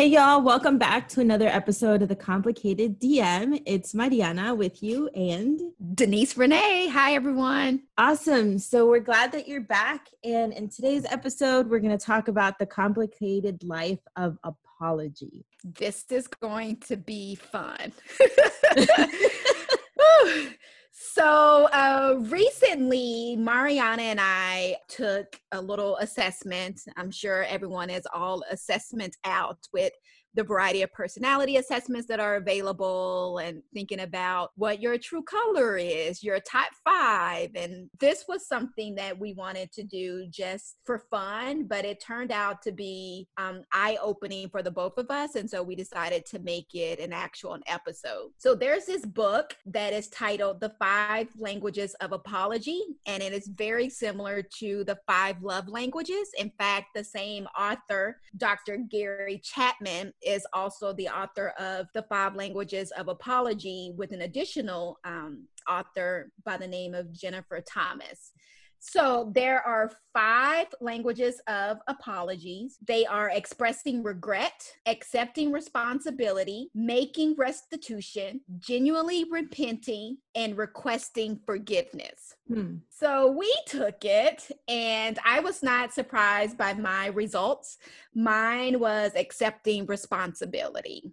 Hey, y'all, welcome back to another episode of The Complicated DM. It's Mariana with you and Denise Renee. Hi, everyone. Awesome. So, we're glad that you're back. And in today's episode, we're going to talk about the complicated life of apology. This is going to be fun. So uh, recently, Mariana and I took a little assessment. I'm sure everyone is all assessment out with the variety of personality assessments that are available and thinking about what your true color is, your type five. And this was something that we wanted to do just for fun, but it turned out to be um, eye opening for the both of us. And so we decided to make it an actual episode. So there's this book that is titled The Five Languages of Apology, and it is very similar to the Five Love Languages. In fact, the same author, Dr. Gary Chapman, is also the author of The Five Languages of Apology with an additional um, author by the name of Jennifer Thomas. So there are five languages of apologies. They are expressing regret, accepting responsibility, making restitution, genuinely repenting, and requesting forgiveness. Hmm. So we took it, and I was not surprised by my results. Mine was accepting responsibility.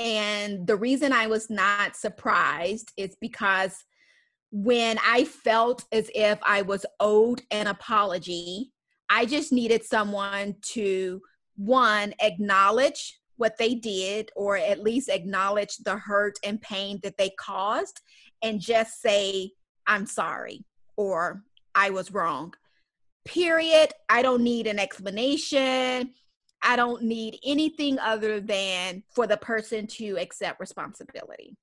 And the reason I was not surprised is because when I felt as if I was owed an apology. I just needed someone to, one, acknowledge what they did, or at least acknowledge the hurt and pain that they caused, and just say, I'm sorry, or I was wrong. Period. I don't need an explanation. I don't need anything other than for the person to accept responsibility.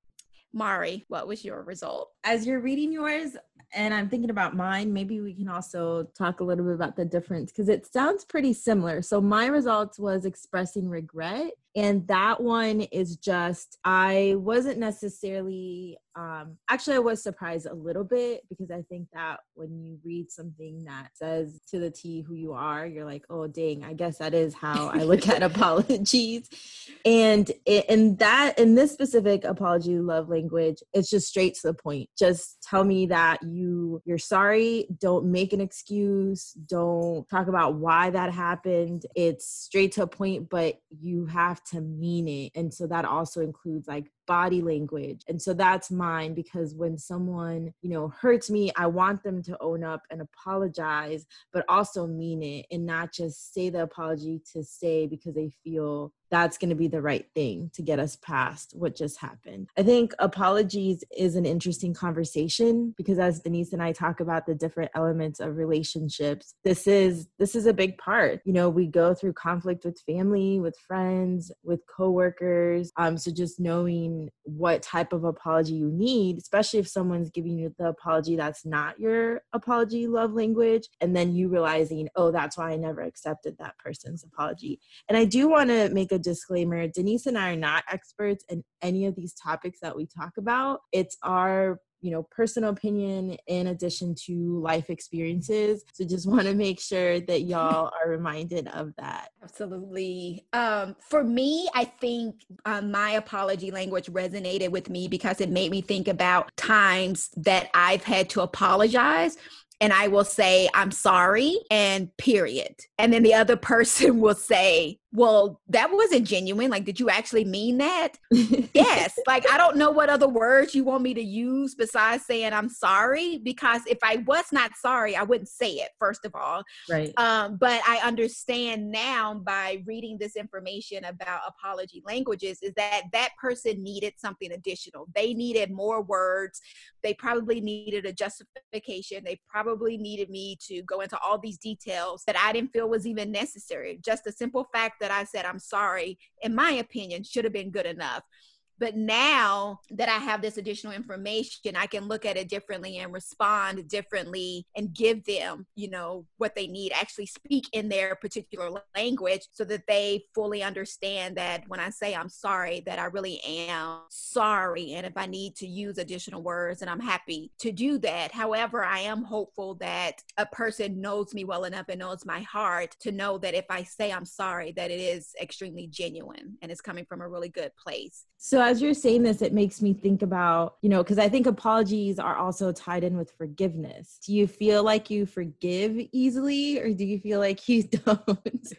Mari, what was your result? As you're reading yours, and I'm thinking about mine, maybe we can also talk a little bit about the difference because it sounds pretty similar. So, my results was expressing regret and that one is just i wasn't necessarily um actually i was surprised a little bit because i think that when you read something that says to the t who you are you're like oh dang i guess that is how i look at apologies. And in that in this specific apology love language it's just straight to the point. Just tell me that you you're sorry. Don't make an excuse. Don't talk about why that happened. It's straight to a point but you have to mean it. And so that also includes like body language. And so that's because when someone, you know, hurts me, I want them to own up and apologize, but also mean it and not just say the apology to say because they feel that's going to be the right thing to get us past what just happened. I think apologies is an interesting conversation because as Denise and I talk about the different elements of relationships, this is this is a big part. You know, we go through conflict with family, with friends, with coworkers. Um so just knowing what type of apology you need, especially if someone's giving you the apology that's not your apology love language, and then you realizing, oh, that's why I never accepted that person's apology. And I do want to make a disclaimer Denise and I are not experts in any of these topics that we talk about. It's our you know personal opinion in addition to life experiences so just want to make sure that y'all are reminded of that absolutely um, for me i think um, my apology language resonated with me because it made me think about times that i've had to apologize and I will say, I'm sorry, and period. And then the other person will say, well, that wasn't genuine. Like, did you actually mean that? yes. Like, I don't know what other words you want me to use besides saying I'm sorry, because if I was not sorry, I wouldn't say it, first of all. Right. Um, but I understand now by reading this information about apology languages is that that person needed something additional. They needed more words. They probably needed a justification. They probably needed me to go into all these details that I didn't feel was even necessary. Just a simple fact that I said I'm sorry, in my opinion, should have been good enough. But now that I have this additional information, I can look at it differently and respond differently and give them, you know, what they need, actually speak in their particular language so that they fully understand that when I say I'm sorry, that I really am sorry. And if I need to use additional words, and I'm happy to do that. However, I am hopeful that a person knows me well enough and knows my heart to know that if I say I'm sorry, that it is extremely genuine and it's coming from a really good place. So, as you're saying this, it makes me think about, you know, because I think apologies are also tied in with forgiveness. Do you feel like you forgive easily or do you feel like you don't?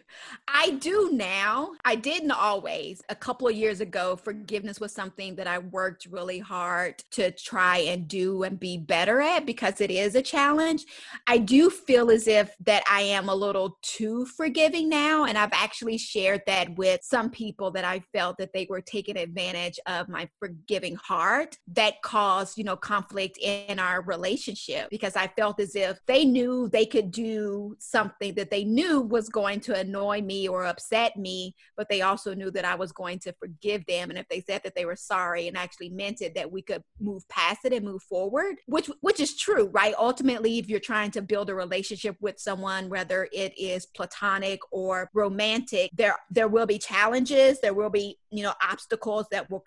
I do now. I didn't always. A couple of years ago, forgiveness was something that I worked really hard to try and do and be better at because it is a challenge. I do feel as if that I am a little too forgiving now. And I've actually shared that with some people that I felt that they were taking advantage of my forgiving heart that caused, you know, conflict in our relationship because I felt as if they knew they could do something that they knew was going to annoy me or upset me, but they also knew that I was going to forgive them. And if they said that they were sorry and actually meant it, that we could move past it and move forward, which which is true, right? Ultimately, if you're trying to build a relationship with someone, whether it is platonic or romantic, there there will be challenges, there will be, you know, obstacles that will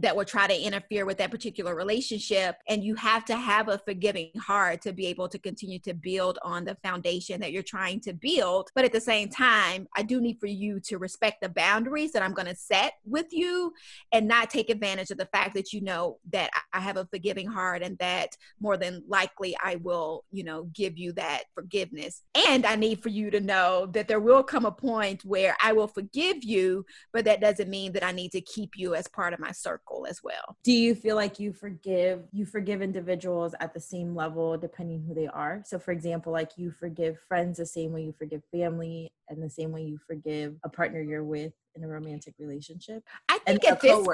that will try to interfere with that particular relationship. And you have to have a forgiving heart to be able to continue to build on the foundation that you're trying to build. But at the same time, I do need for you to respect the boundaries that I'm going to set with you and not take advantage of the fact that you know that I have a forgiving heart and that more than likely I will, you know, give you that forgiveness. And I need for you to know that there will come a point where I will forgive you, but that doesn't mean that I need to keep you as as part of my circle as well. Do you feel like you forgive you forgive individuals at the same level depending who they are? So for example, like you forgive friends the same way you forgive family and the same way you forgive a partner you're with in a romantic relationship? I think at this,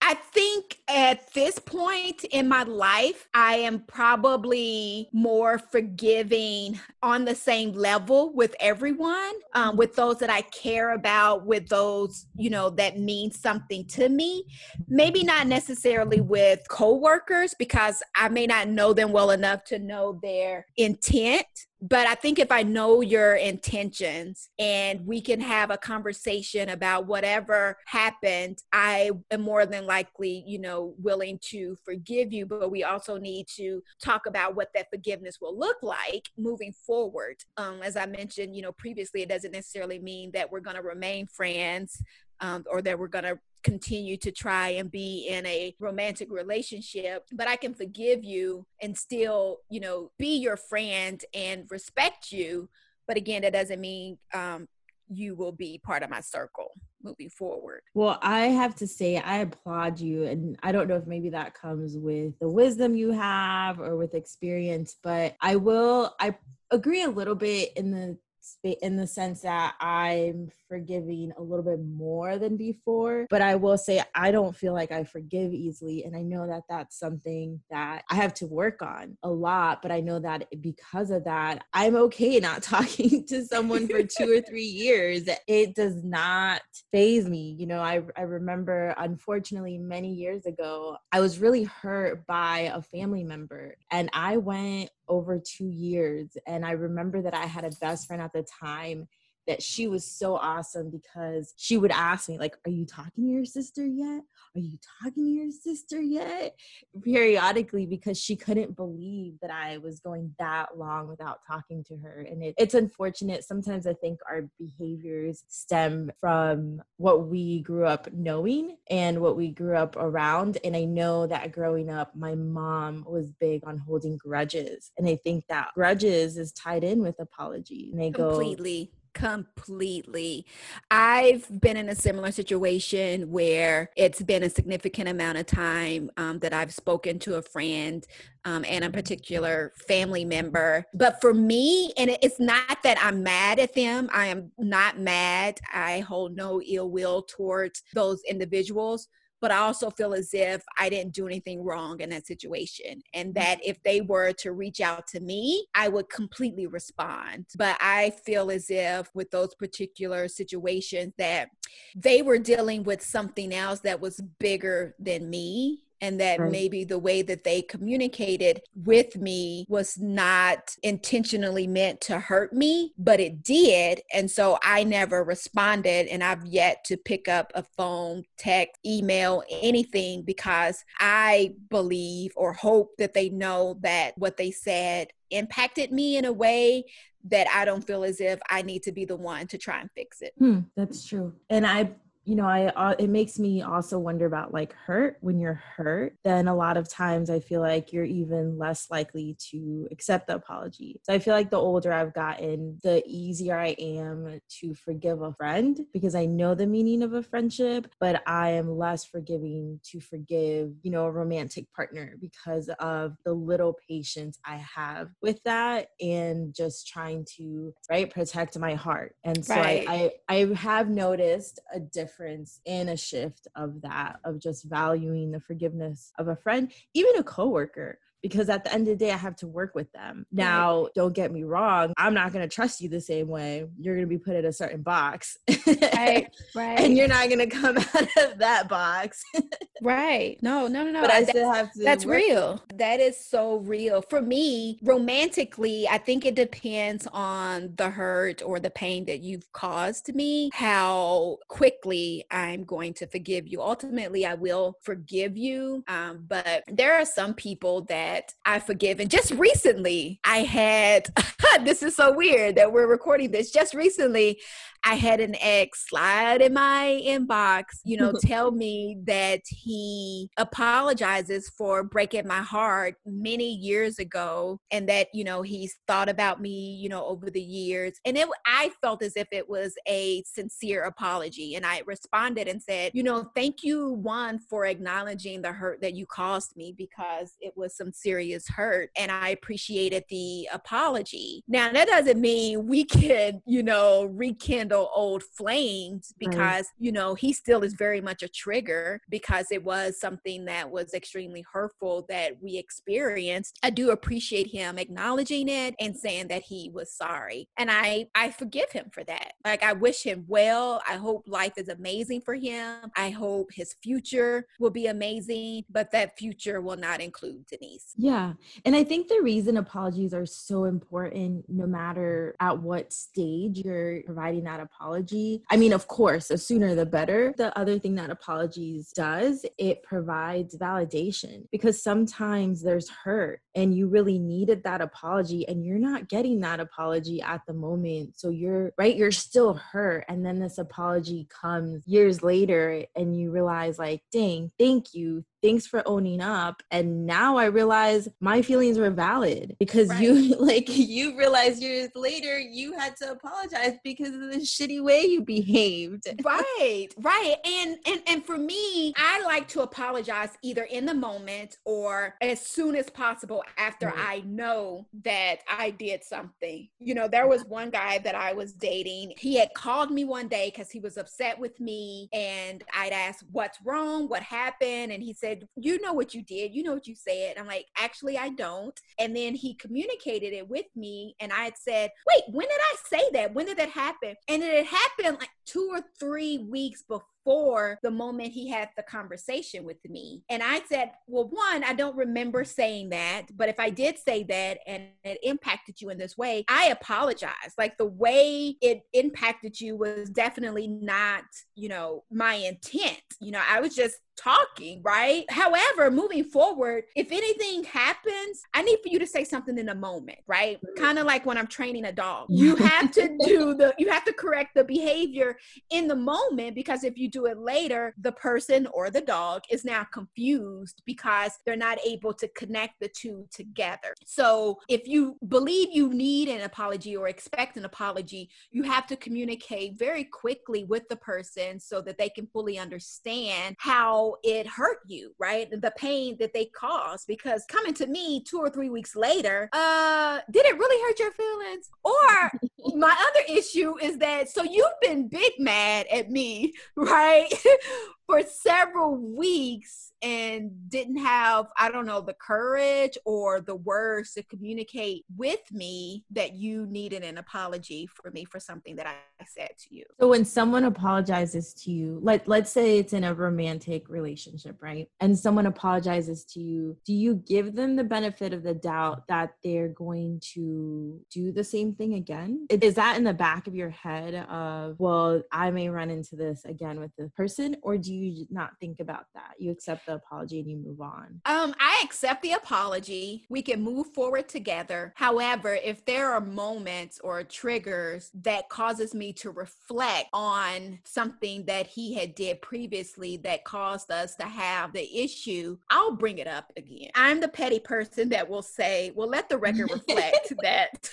I think at this point in my life, I am probably more forgiving on the same level with everyone, um, mm-hmm. with those that I care about, with those you know that mean something to me. Maybe not necessarily with coworkers because I may not know them well enough to know their intent but I think if I know your intentions and we can have a conversation about whatever happened, I am more than likely, you know, willing to forgive you. But we also need to talk about what that forgiveness will look like moving forward. Um, as I mentioned, you know, previously, it doesn't necessarily mean that we're going to remain friends um, or that we're going to continue to try and be in a romantic relationship but i can forgive you and still you know be your friend and respect you but again that doesn't mean um, you will be part of my circle moving forward. Well, I have to say, I applaud you. And I don't know if maybe that comes with the wisdom you have or with experience, but I will, I agree a little bit in the in the sense that I'm forgiving a little bit more than before. But I will say, I don't feel like I forgive easily. And I know that that's something that I have to work on a lot. But I know that because of that, I'm okay not talking to someone for two or three years. It does not phase me. You know, I, I remember, unfortunately, many years ago, I was really hurt by a family member. And I went over two years. And I remember that I had a best friend at the time that she was so awesome because she would ask me like are you talking to your sister yet? Are you talking to your sister yet? Periodically because she couldn't believe that i was going that long without talking to her. And it, it's unfortunate. Sometimes i think our behaviors stem from what we grew up knowing and what we grew up around. And i know that growing up my mom was big on holding grudges. And i think that grudges is tied in with apology and they go completely completely. I've been in a similar situation where it's been a significant amount of time um, that I've spoken to a friend um, and a particular family member. But for me, and it's not that I'm mad at them, I am not mad. I hold no ill will towards those individuals but I also feel as if I didn't do anything wrong in that situation. And mm. that if they were to reach out to me, I would completely respond. But I feel as if with those particular situations that they were dealing with something else that was bigger than me and that right. maybe the way that they communicated with me was not intentionally meant to hurt me, but it did. And so I never responded, and I've yet to pick up a phone, text, email, anything because I believe or hope that they know that what they said impacted me in a way that I don't feel as if I need to be the one to try and fix it. Hmm, that's true. And I you know i uh, it makes me also wonder about like hurt. When you're hurt then a lot of times i feel like you're even less likely to accept the apology. So i feel like the older i've gotten the easier i am to forgive a friend because i know the meaning of a friendship but i am less forgiving to forgive you know a romantic partner because of the little patience i have with that and just trying to right protect my heart. And so right. I, I i have noticed a difference difference in a shift of that of just valuing the forgiveness of a friend even a coworker because at the end of the day, I have to work with them. Now, don't get me wrong, I'm not going to trust you the same way. You're going to be put in a certain box. right, right. And you're not going to come out of that box. right. No, no, no, no. But I, I still have to. That's real. That is so real. For me, romantically, I think it depends on the hurt or the pain that you've caused me, how quickly I'm going to forgive you. Ultimately, I will forgive you. Um, but there are some people that that I've forgiven. Just recently, I had this is so weird that we're recording this. Just recently, I had an ex slide in my inbox, you know, tell me that he apologizes for breaking my heart many years ago and that, you know, he's thought about me, you know, over the years. And it I felt as if it was a sincere apology. And I responded and said, you know, thank you, one, for acknowledging the hurt that you caused me because it was some serious hurt. And I appreciated the apology. Now, that doesn't mean we can, you know, rekindle rekindle old flames because you know he still is very much a trigger because it was something that was extremely hurtful that we experienced. I do appreciate him acknowledging it and saying that he was sorry and i i forgive him for that. Like i wish him well. I hope life is amazing for him. I hope his future will be amazing but that future will not include denise. Yeah and i think the reason apologies are so important no matter at what stage you're providing that apology. I mean, of course, the sooner the better. The other thing that apologies does, it provides validation because sometimes there's hurt and you really needed that apology and you're not getting that apology at the moment. So you're right, you're still hurt. And then this apology comes years later and you realize, like, dang, thank you thanks for owning up. And now i realize my feelings were valid because right. you like you realized years later you had to apologize because of the shitty way you behaved. Right right. And and and for me i like to apologize either in the moment or as soon as possible after right. i know that i did something. You know there was one guy that i was dating. He had called me one day because he was upset with me and i'd asked what's wrong? What happened? And he said said, You know what you did. You know what you said. I'm like, Actually, I don't. And then he communicated it with me. And I had said, Wait, when did I say that? When did that happen? And it had happened like two or three weeks before before the moment he had the conversation with me. And I said, Well, one, I don't remember saying that, but if I did say that and it impacted you in this way, I apologize. Like the way it impacted you was definitely not, you know, my intent. You know, I was just talking, right? However, moving forward, if anything happens, I need for you to say something in a moment, right? Mm-hmm. Kind of like when I'm training a dog. You have to do the, you have to correct the behavior in the moment because if you do it later, the person or the dog is now confused because they're not able to connect the two together. So if you believe you need an apology or expect an apology, you have to communicate very quickly with the person so that they can fully understand how it hurt you, right? The pain that they caused. Because coming to me two or three weeks later, uh, did it really hurt your feelings? Or my other issue is that so you've been big mad at me, right? for several weeks and didn't have, I don't know, the courage or the words to communicate with me that you needed an apology for me for something that I said to you. So when someone apologizes to you, let let's say it's in a romantic relationship, right? And someone apologizes to you, do you give them the benefit of the doubt that they're going to do the same thing again? Is that in the back of your head of, well, I may run into this again with the person, or do you not think about that? You accept the apology and you move on? Um, I accept the apology. We can move forward together. However, if there are moments or triggers that causes me to reflect on something that he had did previously that caused us to have the issue, I'll bring it up again. I'm the petty person that will say, well, let the record reflect that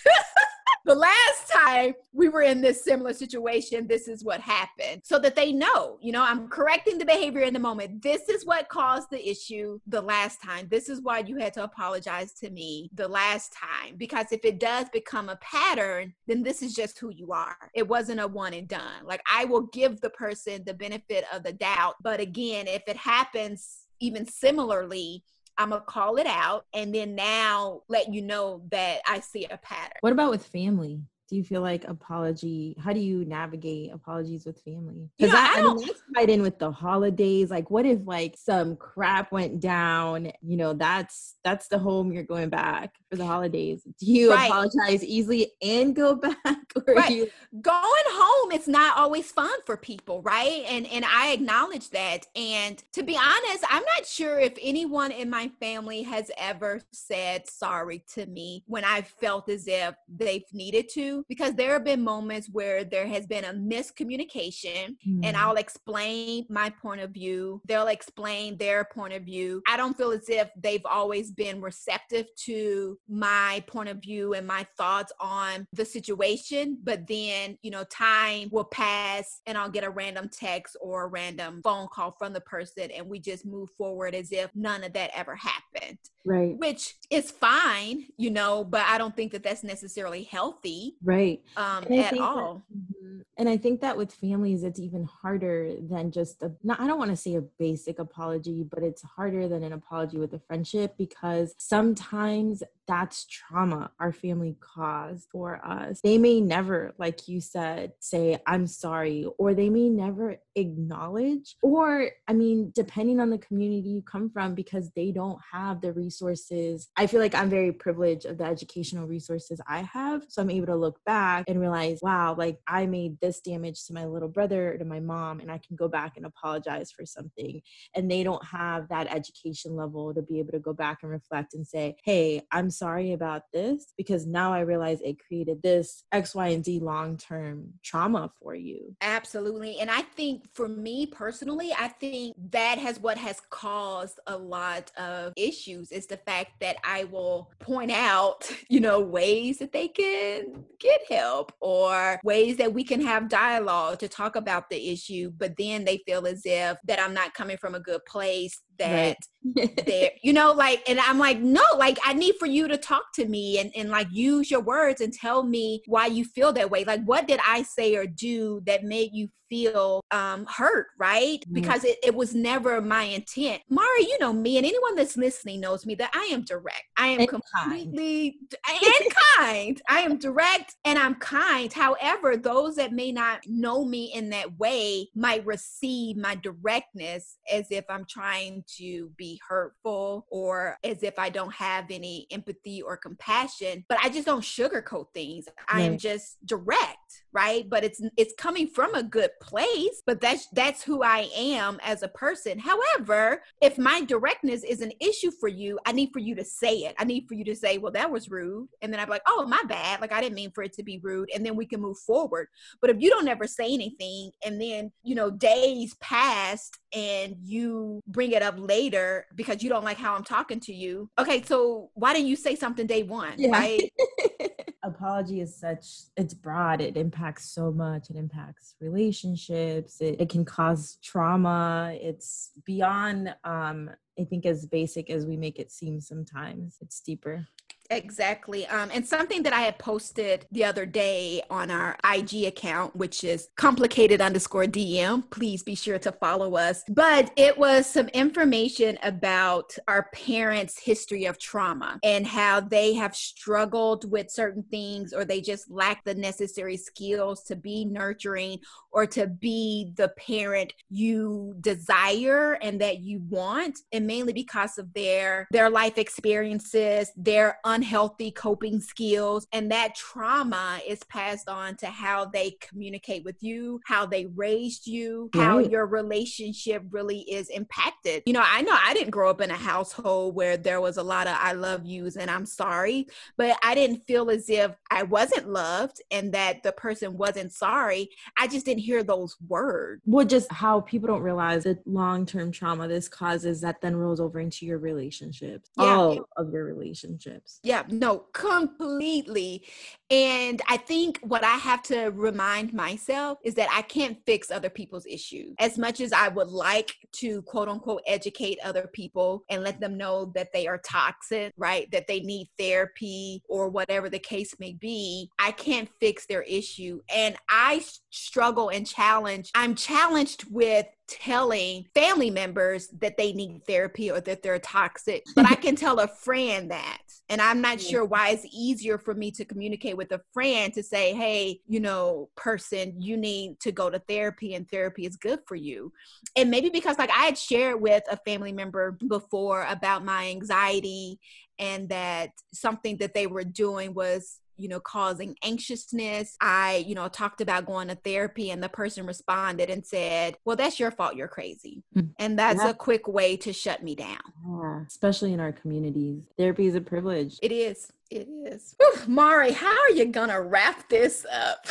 the last time we were in this similar situation, this is what happened. So that they know, you know, I'm correcting the behavior in the moment. This is what caused the issue the last time. This is why you had to apologize to me the last time. Because if it does become a pattern, then this is just who you are. It wasn't a one and done. Like I will give the person the benefit of the doubt. But again, if it happens even similarly, I'm gonna call it out and then now let you know that I see a pattern. What about with family? Do you feel like apology how do you navigate apologies with family? Because I, I, mean that's tied in with the holidays like what if like some crap went down? You know that's that's the home you're going back for the holidays. Do you right. apologize easily and go back or right. You- going home it's not always fun for people right? And and i acknowledge that. And to be honest i'm not sure if anyone in my family has ever said sorry to me when i felt as if they've needed to because there have been moments where there has been a miscommunication mm. and I'll explain my point of view. They'll explain their point of view. I don't feel as if they've always been receptive to my point of view and my thoughts on the situation. But then, you know, time will pass and I'll get a random text or a random phone call from the person and we just move forward as if none of that ever happened right which is fine you know but i don't think that that's necessarily healthy right um at all that, mm-hmm. and i think that with families it's even harder than just a not i don't want to say a basic apology but it's harder than an apology with a friendship because sometimes that's trauma our family caused for us. They may never, like you said, say, I'm sorry, or they may never acknowledge, or I mean, depending on the community you come from, because they don't have the resources. I feel like I'm very privileged of the educational resources I have. So I'm able to look back and realize, wow, like I made this damage to my little brother or to my mom, and I can go back and apologize for something. And they don't have that education level to be able to go back and reflect and say, hey, I'm sorry about this because now I realize it created this X, Y, and Z long term trauma for you. Absolutely. And I think for me personally, I think that has what has caused a lot of issues is the fact that I will point out, you know, ways that they can get help or ways that we can have dialogue to talk about the issue, but then they feel as if that I'm not coming from a good place that right. there you know like and i'm like no like i need for you to talk to me and, and like use your words and tell me why you feel that way like what did i say or do that made you feel um, hurt, right? Mm-hmm. Because it, it was never my intent. Mari, you know me, and anyone that's listening knows me that I am direct. I am and completely kind. and kind. I am direct and I'm kind. However, those that may not know me in that way might receive my directness as if I'm trying to be hurtful or as if I don't have any empathy or compassion. But I just don't sugarcoat things. I am just direct right? But it's it's coming from a good place but that's that's who i am as a person. However if my directness is an issue for you i need for you to say it. I need for you to say well that was rude. And then i'm like oh my bad. Like i didn't mean for it to be rude. And then we can move forward. But if you don't ever say anything and then you know days passed and you bring it up later because you don't like how i'm talking to you. Okay so why didn't you say something day one yeah. right? Apology is such it's broad it impacts so much it impacts relationships it, it can cause trauma it's beyond um i think as basic as we make it seem sometimes it's deeper Exactly. Um, and something that I had posted the other day on our IG account, which is complicated underscore DM. Please be sure to follow us. But it was some information about our parents' history of trauma and how they have struggled with certain things or they just lack the necessary skills to be nurturing or to be the parent you desire and that you want and mainly because of their their life experiences their unhealthy coping skills and that trauma is passed on to how they communicate with you how they raised you right. how your relationship really is impacted you know i know i didn't grow up in a household where there was a lot of i love yous and i'm sorry but i didn't feel as if i wasn't loved and that the person wasn't sorry i just didn't hear those words. Well, just how people don't realize the long term trauma this causes that then rolls over into your relationships, yeah. all of your relationships. Yeah, no, completely. And I think what I have to remind myself is that I can't fix other people's issues. As much as I would like to quote unquote educate other people and let them know that they are toxic, right? That they need therapy or whatever the case may be, I can't fix their issue. And I struggle and challenge. I'm challenged with telling family members that they need therapy or that they're toxic, but I can tell a friend that. And I'm not sure why it's easier for me to communicate with a friend to say, hey, you know, person, you need to go to therapy and therapy is good for you. And maybe because, like, I had shared with a family member before about my anxiety and that something that they were doing was you know, causing anxiousness. I, you know, talked about going to therapy and the person responded and said, Well, that's your fault. You're crazy. Mm-hmm. And that's yeah. a quick way to shut me down. Yeah, especially in our communities. Therapy is a privilege. It is. It is. Whew, Mari, how are you going to wrap this up?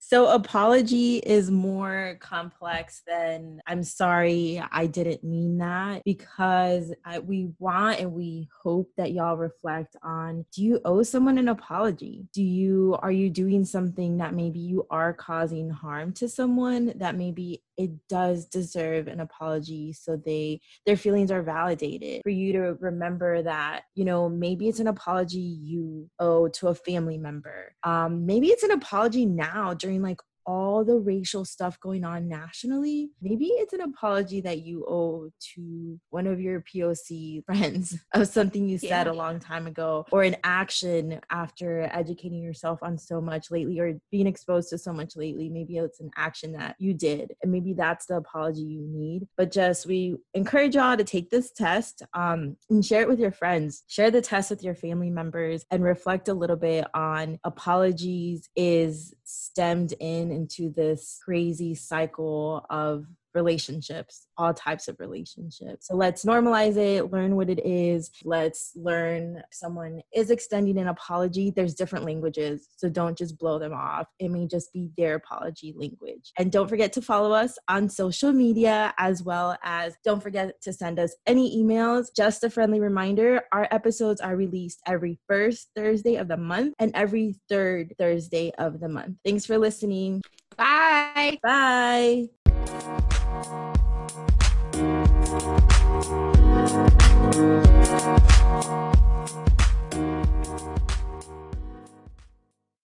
so apology is more complex than I'm sorry I didn't mean that because I, we want and we hope that y'all reflect on do you owe someone an apology? Do you are you doing something that maybe you are causing harm to someone that maybe it does deserve an apology so they their feelings are validated. For you to remember that you know maybe it's an apology you owe to a family member. Um maybe it's an apology now during like all the racial stuff going on nationally, maybe it's an apology that you owe to one of your POC friends of something you said yeah. a long time ago, or an action after educating yourself on so much lately, or being exposed to so much lately. Maybe it's an action that you did, and maybe that's the apology you need. But just we encourage y'all to take this test um, and share it with your friends, share the test with your family members, and reflect a little bit on apologies is stemmed in into this crazy cycle of relationships, all types of relationships. So let's normalize it, learn what it is. Let's learn someone is extending an apology. There's different languages, so don't just blow them off. It may just be their apology language. And don't forget to follow us on social media as well as don't forget to send us any emails. Just a friendly reminder our episodes are released every first Thursday of the month and every third Thursday of the month. Thanks for listening. Bye. Bye. Thank you.